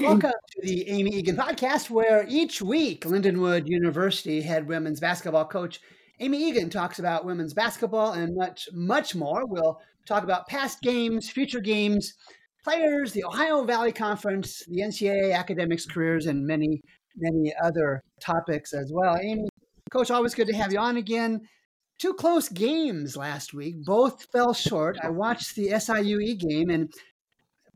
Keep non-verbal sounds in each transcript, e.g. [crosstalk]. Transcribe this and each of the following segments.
Welcome to the Amy Eagan podcast, where each week Lindenwood University head women's basketball coach Amy Eagan talks about women's basketball and much, much more. We'll talk about past games, future games, players, the Ohio Valley Conference, the NCAA academics, careers, and many, many other topics as well. Amy, coach, always good to have you on again. Two close games last week, both fell short. I watched the SIUE game, and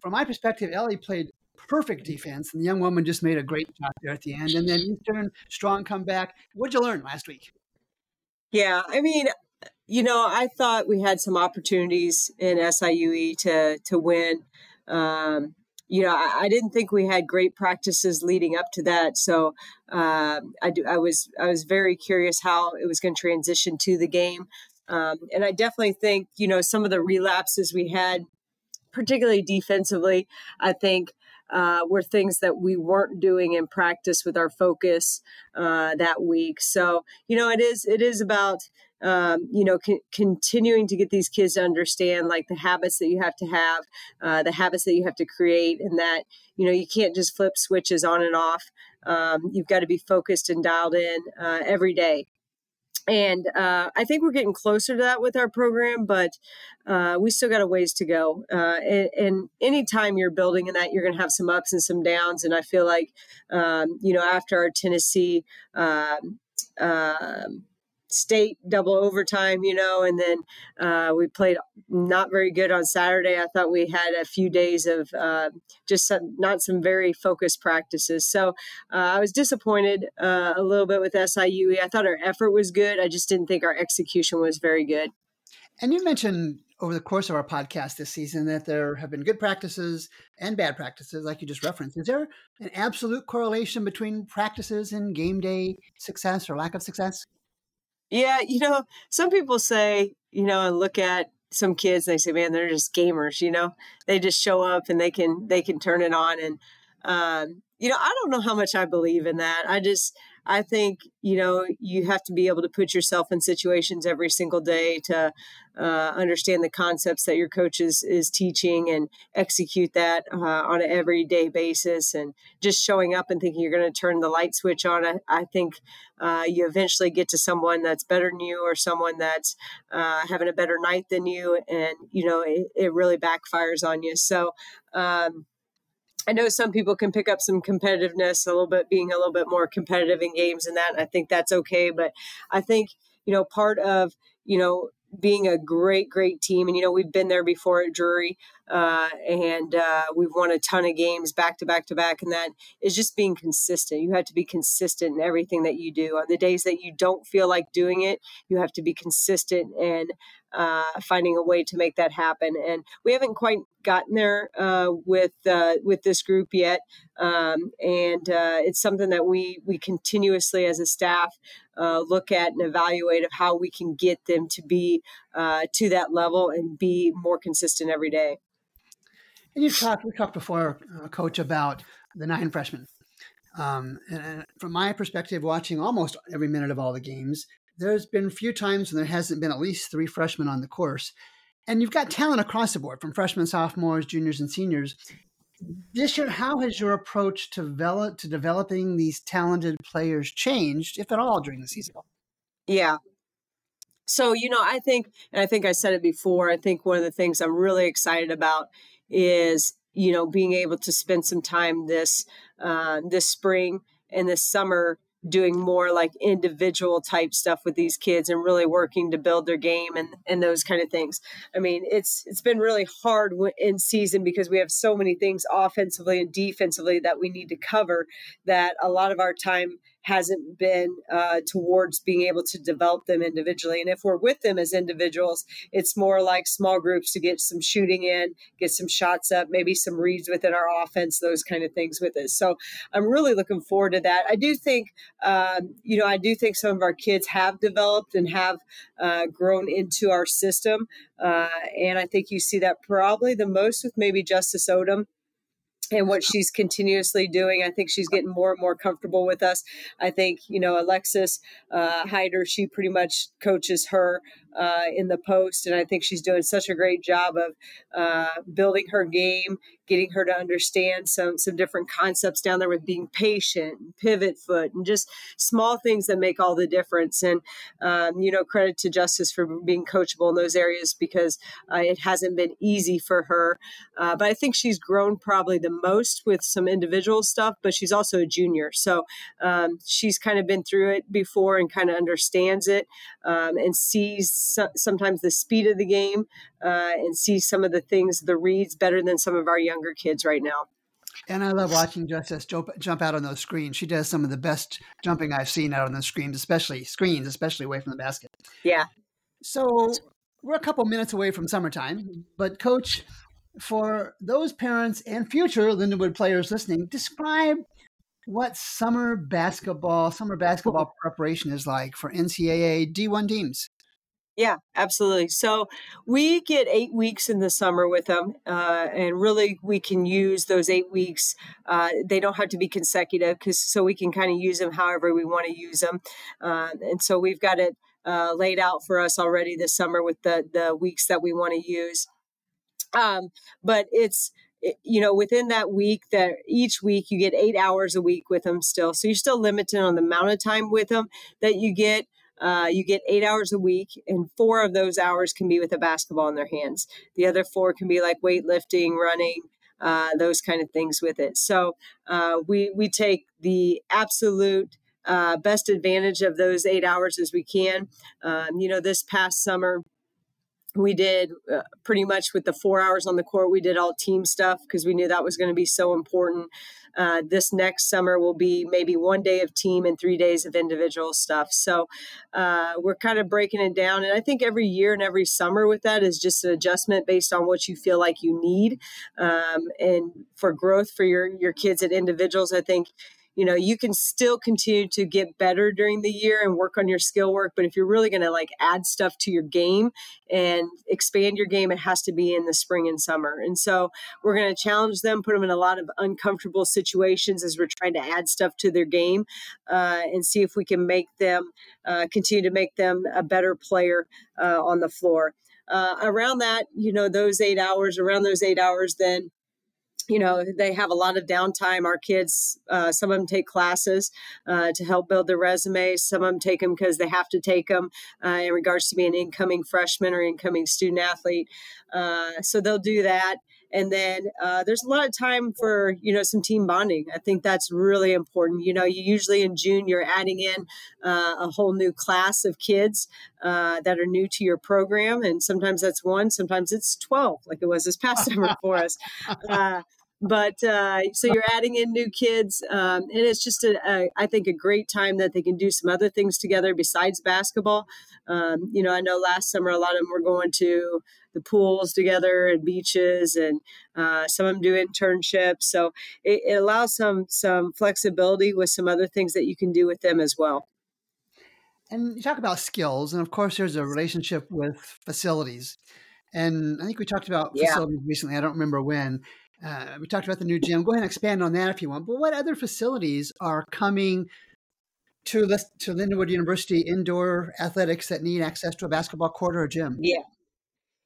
from my perspective, Ellie played perfect defense, and the young woman just made a great shot there at the end. And then Eastern strong comeback. What'd you learn last week? Yeah, I mean, you know, I thought we had some opportunities in SIUE to to win. Um, you know, I, I, didn't think we had great practices leading up to that, so uh, I, do, I was I was very curious how it was going to transition to the game, um, and I definitely think you know some of the relapses we had, particularly defensively, I think uh, were things that we weren't doing in practice with our focus uh, that week. So you know, it is it is about um, you know continuing to get these kids to understand like the habits that you have to have, uh, the habits that you have to create, and that you know you can't just flip switches on and off. Um, you've got to be focused and dialed in uh, every day and uh, I think we're getting closer to that with our program, but uh, we still got a ways to go. Uh, and, and anytime you're building in that, you're going to have some ups and some downs. And I feel like, um, you know, after our Tennessee um, um state double overtime, you know, and then uh, we played not very good on Saturday. I thought we had a few days of uh, just some, not some very focused practices. So uh, I was disappointed uh, a little bit with SIUE. I thought our effort was good. I just didn't think our execution was very good. And you mentioned over the course of our podcast this season that there have been good practices and bad practices, like you just referenced. Is there an absolute correlation between practices and game day success or lack of success? Yeah, you know, some people say, you know, and look at some kids, they say, man, they're just gamers, you know, they just show up and they can, they can turn it on. And, um, you know, I don't know how much I believe in that. I just, I think, you know, you have to be able to put yourself in situations every single day to uh, understand the concepts that your coach is, is teaching and execute that uh, on an everyday basis. And just showing up and thinking you're going to turn the light switch on, I, I think uh, you eventually get to someone that's better than you or someone that's uh, having a better night than you. And, you know, it, it really backfires on you. So, um, I know some people can pick up some competitiveness, a little bit being a little bit more competitive in games and that. And I think that's okay. But I think, you know, part of, you know, being a great, great team. And, you know, we've been there before at Drury uh, and uh, we've won a ton of games back to back to back. And that is just being consistent. You have to be consistent in everything that you do. On the days that you don't feel like doing it, you have to be consistent and uh, finding a way to make that happen. And we haven't quite gotten there uh, with uh, with this group yet. Um, and uh, it's something that we we continuously as a staff look at and evaluate of how we can get them to be to that level and be more consistent every day. And you talked we talked before, Coach, about the nine freshmen. Um, and from my perspective, watching almost every minute of all the games, there's been a few times when there hasn't been at least three freshmen on the course. And you've got talent across the board from freshmen, sophomores, juniors, and seniors. This year, how has your approach to, develop, to developing these talented players changed, if at all, during the season? Yeah. So, you know, I think, and I think I said it before, I think one of the things I'm really excited about is, you know, being able to spend some time this uh, this spring and this summer doing more like individual type stuff with these kids and really working to build their game and and those kind of things. I mean, it's it's been really hard in season because we have so many things offensively and defensively that we need to cover that a lot of our time hasn't been uh, towards being able to develop them individually. And if we're with them as individuals, it's more like small groups to get some shooting in, get some shots up, maybe some reads within our offense, those kind of things with us. So I'm really looking forward to that. I do think, um, you know, I do think some of our kids have developed and have uh, grown into our system. Uh, and I think you see that probably the most with maybe Justice Odom and what she's continuously doing. I think she's getting more and more comfortable with us. I think, you know, Alexis uh, Hyder, she pretty much coaches her uh, in the post. And I think she's doing such a great job of uh, building her game, getting her to understand some some different concepts down there with being patient, pivot foot, and just small things that make all the difference. And um, you know, credit to Justice for being coachable in those areas because uh, it hasn't been easy for her. Uh, but I think she's grown probably the most with some individual stuff. But she's also a junior, so um, she's kind of been through it before and kind of understands it um, and sees so, sometimes the speed of the game uh, and see some of the things, the reads better than some of our younger kids right now. And I love watching Justice jump, jump out on those screens. She does some of the best jumping I've seen out on the screens, especially screens, especially away from the basket. Yeah. So we're a couple minutes away from summertime, but coach, for those parents and future Lindenwood players listening, describe what summer basketball, summer basketball preparation is like for NCAA D1 teams. Yeah, absolutely. So we get eight weeks in the summer with them, uh, and really we can use those eight weeks. Uh, they don't have to be consecutive, because so we can kind of use them however we want to use them. Uh, and so we've got it uh, laid out for us already this summer with the the weeks that we want to use. Um, but it's you know within that week that each week you get eight hours a week with them still so you're still limited on the amount of time with them that you get uh, you get eight hours a week, and four of those hours can be with a basketball in their hands. The other four can be like weightlifting, running, uh, those kind of things with it. So uh, we we take the absolute uh, best advantage of those eight hours as we can. Um, you know, this past summer we did uh, pretty much with the four hours on the court we did all team stuff because we knew that was going to be so important. Uh, this next summer will be maybe one day of team and three days of individual stuff. So uh, we're kind of breaking it down and i think every year and every summer with that is just an adjustment based on what you feel like you need. Um, and for growth for your your kids and individuals i think you know you can still continue to get better during the year and work on your skill work but if you're really going to like add stuff to your game and expand your game it has to be in the spring and summer. And so we're going to challenge them put them in a lot of uncomfortable situations as we're trying to add stuff to their game uh, and see if we can make them uh, continue to make them a better player uh, on the floor. Uh, around that you know those eight hours around those eight hours then you know they have a lot of downtime. Our kids uh, some of them take classes uh, to help build their resumes. Some of them take them because they have to take them uh, in regards to being an incoming freshman or incoming student athlete. Uh, so they'll do that. And then uh, there's a lot of time for you know some team bonding. I think that's really important. You know you usually in june you're adding in uh, a whole new class of kids that are new to your program. And sometimes that's one sometimes it's 12 like it was this past [laughs] summer for us but uh, so you're adding in new kids um, and it's just a, a, I think a great time that they can do some other things together besides basketball um, you know i know last summer a lot of them were going to the pools together and beaches and uh, some of them do internships so it, it allows some some flexibility with some other things that you can do with them as well and you talk about skills and of course there's a relationship with facilities and I think we talked about yeah. facilities recently. I don't remember when. Uh, we talked about the new gym. Go ahead and expand on that if you want. But what other facilities are coming to to Lindenwood University indoor athletics that need access to a basketball court or a gym? Yeah,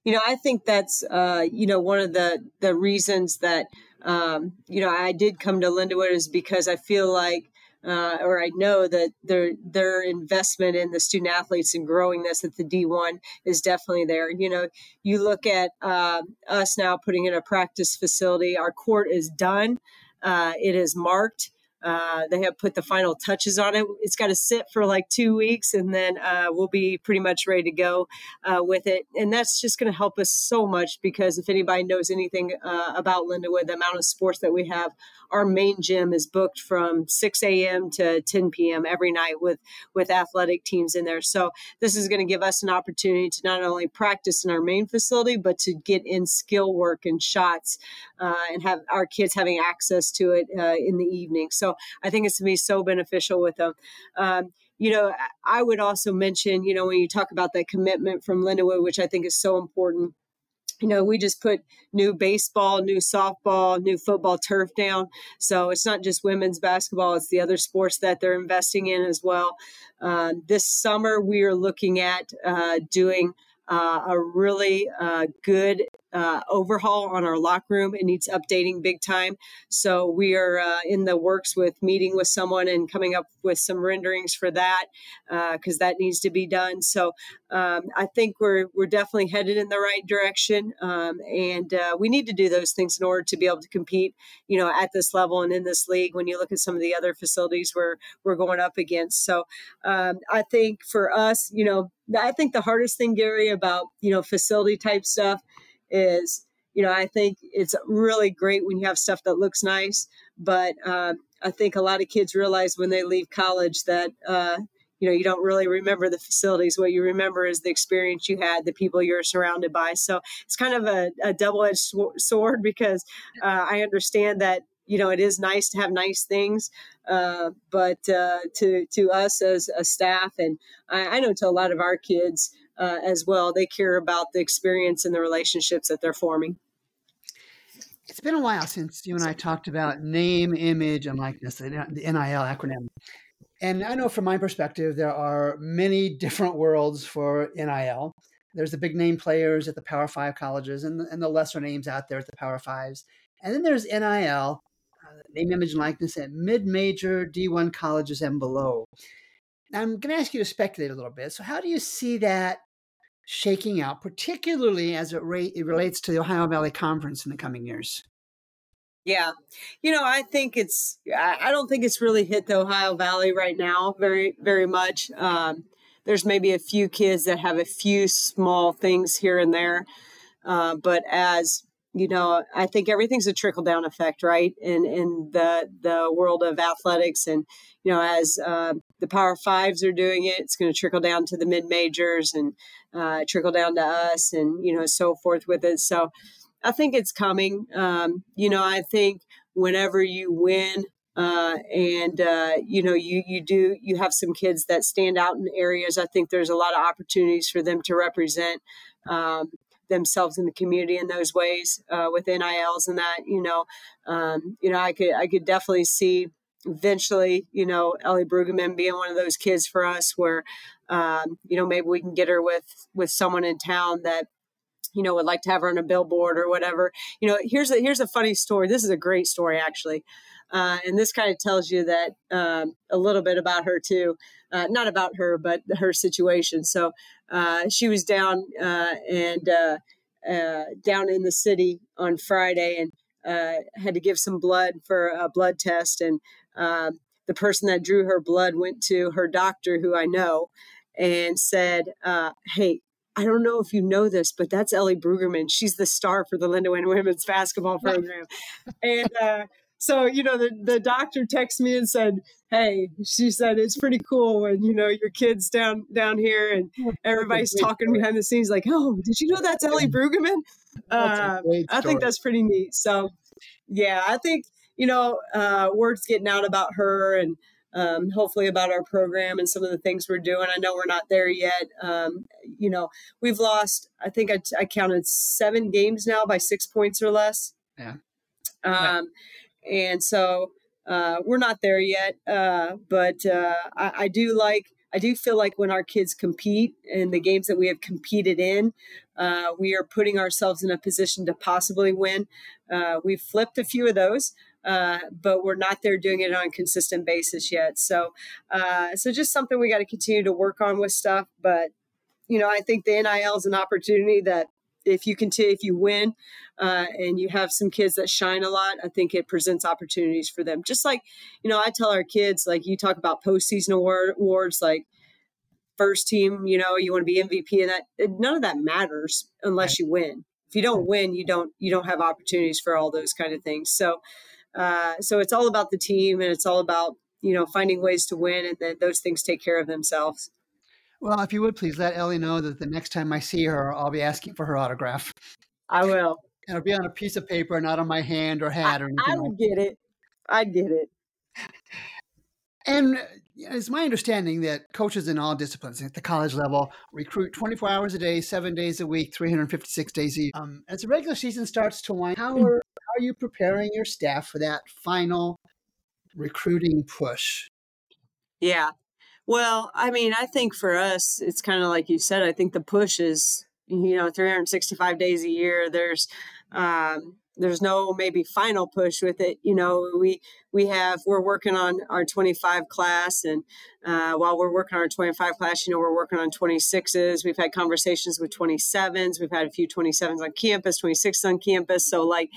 you know, I think that's uh, you know one of the the reasons that um, you know I did come to Lindenwood is because I feel like uh, or I know that their their investment in the student athletes and growing this at the D1 is definitely there. You know, you look at uh, us now putting in a practice facility. Our court is done. Uh, it is marked. Uh, they have put the final touches on it. It's got to sit for like two weeks, and then uh, we'll be pretty much ready to go uh, with it. And that's just going to help us so much because if anybody knows anything uh, about Lindenwood, the amount of sports that we have, our main gym is booked from 6 a.m. to 10 p.m. every night with with athletic teams in there. So this is going to give us an opportunity to not only practice in our main facility, but to get in skill work and shots, uh, and have our kids having access to it uh, in the evening. So I think it's to be so beneficial with them. Um, you know, I would also mention, you know, when you talk about that commitment from Lindenwood, which I think is so important you know, we just put new baseball, new softball, new football turf down. So it's not just women's basketball, it's the other sports that they're investing in as well. Uh, this summer, we are looking at uh, doing uh, a really uh, good uh, overhaul on our locker room. It needs updating big time. So we are uh, in the works with meeting with someone and coming up with some renderings for that because uh, that needs to be done. So um, I think we're we're definitely headed in the right direction, um, and uh, we need to do those things in order to be able to compete. You know, at this level and in this league. When you look at some of the other facilities we're we're going up against, so um, I think for us, you know, I think the hardest thing, Gary, about you know facility type stuff is you know i think it's really great when you have stuff that looks nice but uh, i think a lot of kids realize when they leave college that uh, you know you don't really remember the facilities. What you remember is the experience you had the people you're surrounded by. So it's kind of a, a double-edged sword because uh, i understand that you know it is nice to have nice things uh, but uh, to to us as a staff and I, I know to a lot of our kids uh, as well. They care about the experience and the relationships that they're forming. It's been a while since you and I talked about name, image, and likeness, the NIL acronym. And I know from my perspective, there are many different worlds for NIL. There's the big name players at the Power Five colleges and the, and the lesser names out there at the Power Fives. And then there's NIL, uh, name, image, and likeness at mid major D1 colleges and below. I'm going to ask you to speculate a little bit. So, how do you see that shaking out, particularly as it, ra- it relates to the Ohio Valley Conference in the coming years? Yeah. You know, I think it's, I don't think it's really hit the Ohio Valley right now very, very much. Um, there's maybe a few kids that have a few small things here and there. Uh, but as you know, I think everything's a trickle down effect, right? In in the the world of athletics, and you know, as uh, the Power Fives are doing it, it's going to trickle down to the mid majors and uh, trickle down to us, and you know, so forth with it. So, I think it's coming. Um, you know, I think whenever you win uh, and uh, you know you you do you have some kids that stand out in areas i think there's a lot of opportunities for them to represent um, themselves in the community in those ways uh, with NILs and that. You know, um, you know, I could I could definitely see eventually, you know, Ellie Brueggemann being one of those kids for us where, um, you know, maybe we can get her with with someone in town that you know would like to have her on a billboard or whatever. You know here's a here's a funny story. This is a great story actually. Uh, and this kind of tells you that um, a little bit about her too. Uh, not about her but her situation. So uh, she was down uh, and uh, uh, down in the city on friday and had to give some blood for a blood test and um, the person that drew her blood went to her doctor who i know and said hey I don't know if you know this, but that's Ellie Brueggemann. She's the star for the Lindenwood women's basketball program. and uh, so, you know, the, the doctor texted me and said, Hey, she said, it's pretty cool when, you know, your kid's down, down here and everybody's talking behind the scenes like, Oh, did you know that's Ellie Brueggemann? Uh, I think that's pretty neat. So yeah, I think, you know, uh, word's getting out about her and, um, hopefully about our program and some of the things we're doing. I know we're not there yet. Um, you know, we've lost, I think I, I, counted seven games now by six points or less. Yeah. Um, and so uh, we're not there yet. Uh, but uh, I, I, do like, I do feel like when our kids compete in the games that we have competed in, uh, we are putting ourselves in a position to possibly win. Uh, we've flipped a few of those. Uh, but we're not there doing it on a consistent basis yet. So, so just something we got to continue to work on with stuff. But you know, I think the NIL is an opportunity that if you continue, if you win, uh, and you have some kids that shine a lot, I think it presents opportunities for them. Just like you know, I tell our kids, like you talk about postseason award, awards, like first team, you know, you want to be MVP, and that none of that matters unless you win. If you don't win, you don't you don't have opportunities for all those kind of things. So uh, so it's all about the team and it's all about, you know, finding ways to win and then those things take care of themselves. Well, if you would please let Ellie know that the next time I see her, I'll be asking for her autograph. I will. And [laughs] it'll be on a piece of paper, not on my hand or hat or anything. I, I would like get it. I'd get it. [laughs] And it's my understanding that coaches in all disciplines at the college level recruit 24 hours a day, seven days a week, 356 days a year. Um, as the regular season starts to wind, how are, how are you preparing your staff for that final recruiting push? Yeah. Well, I mean, I think for us, it's kind of like you said, I think the push is, you know, 365 days a year. There's, um, there's no maybe final push with it you know we we have we're working on our 25 class and uh, while we're working on our 25 class you know we're working on 26s we've had conversations with 27s we've had a few 27s on campus 26 on campus so like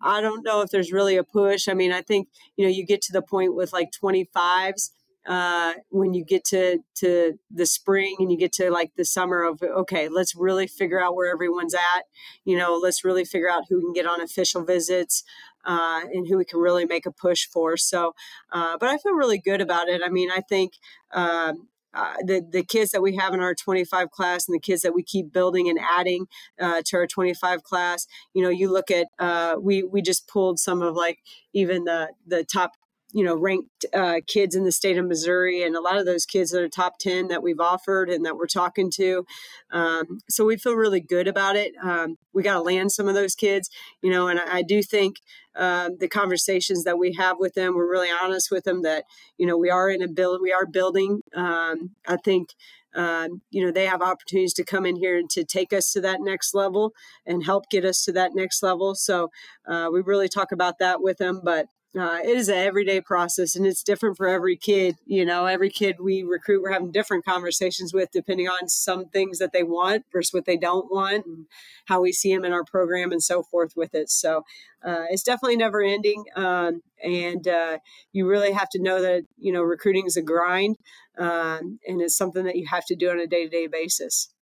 i don't know if there's really a push i mean i think you know you get to the point with like 25s uh, when you get to to the spring and you get to like the summer of okay let's really figure out where everyone's at you know let's really figure out who can get on official visits uh, and who we can really make a push for. So uh, but i feel really good about it. I mean i think um, uh, the the kids that we have in our 25 class and the kids that we keep building and adding uh, to our 25 class you know you look at uh, we we just pulled some of like even the the top you know ranked uh, kids in the state of Missouri, and a lot of those kids that are top ten that we've offered and that we're talking to. Um, so we feel really good about it. Um, we got to land some of those kids, you know, and I, I do think um, the conversations that we have with them, we're really honest with them that you know we are in a build, we are building. Um, I think. Um, you know they have opportunities to come in here and to take us to that next level and help get us to that next level so uh, we really talk about that with them but uh, it is an everyday process and it's different for every kid you know? Every kid we recruit we're having different conversations with depending on some things that they want versus what they don't want and how we see them in our program and so forth with it. So uh, it's definitely never ending um, and uh, you really have to know that you know recruiting is a grind um, and it's something that you have to do on a day-to-day basis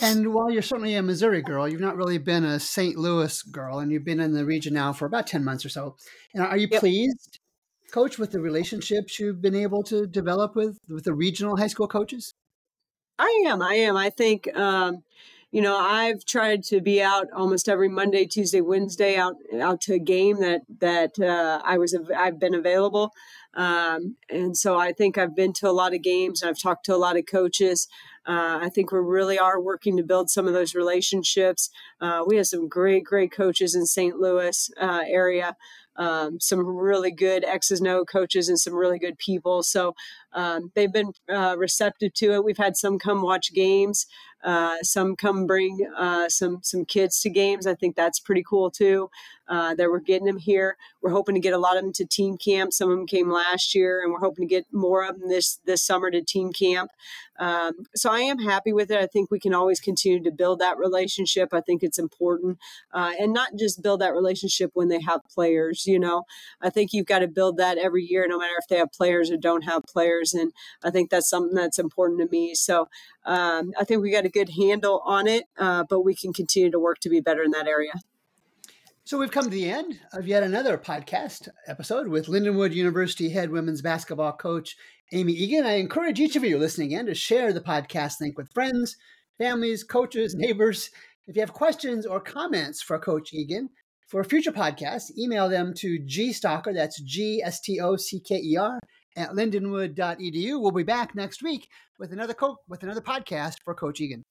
and while you're certainly a Missouri girl, you've not really been a St. Louis girl, and you've been in the region now for about 10 months or so. And are you yep. pleased, coach, with the relationships you've been able to develop with, with the regional high school coaches? I am. I am. I think, um, you know, I've tried to be out almost every Monday, Tuesday, Wednesday out out to a game that that uh, I was I've been available. Um, and so I think I've been to a lot of games and I've talked to a lot of coaches. Uh, I think we really are working to build some of those relationships. Uh, we have some great, great coaches in St. Louis uh, area. Um, some really good X's and O coaches and some really good people. So um, they've been uh, receptive to it. We've had some come watch games. Uh, some come bring uh, some some kids to games. I think that's pretty cool too. Uh, that we're getting them here. We're hoping to get a lot of them to team camp. Some of them came last year, and we're hoping to get more of them this this summer to team camp. Um, so I am happy with it. I think we can always continue to build that relationship. I think it's important, uh, and not just build that relationship when they have players. You know, I think you've got to build that every year, no matter if they have players or don't have players. And I think that's something that's important to me. So um, I think we got a good handle on it, uh, but we can continue to work to be better in that area. So we've come to the end of yet another podcast episode with Lindenwood University head women's basketball coach Amy Eagan. I encourage each of you listening in to share the podcast link with friends, families, coaches, neighbors. If you have questions or comments for Coach Eagan for future podcasts, email them to gstocker, that's G S T O C K E R, at lindenwood.edu. We'll be back next week with another co- with another podcast for Coach Eagan.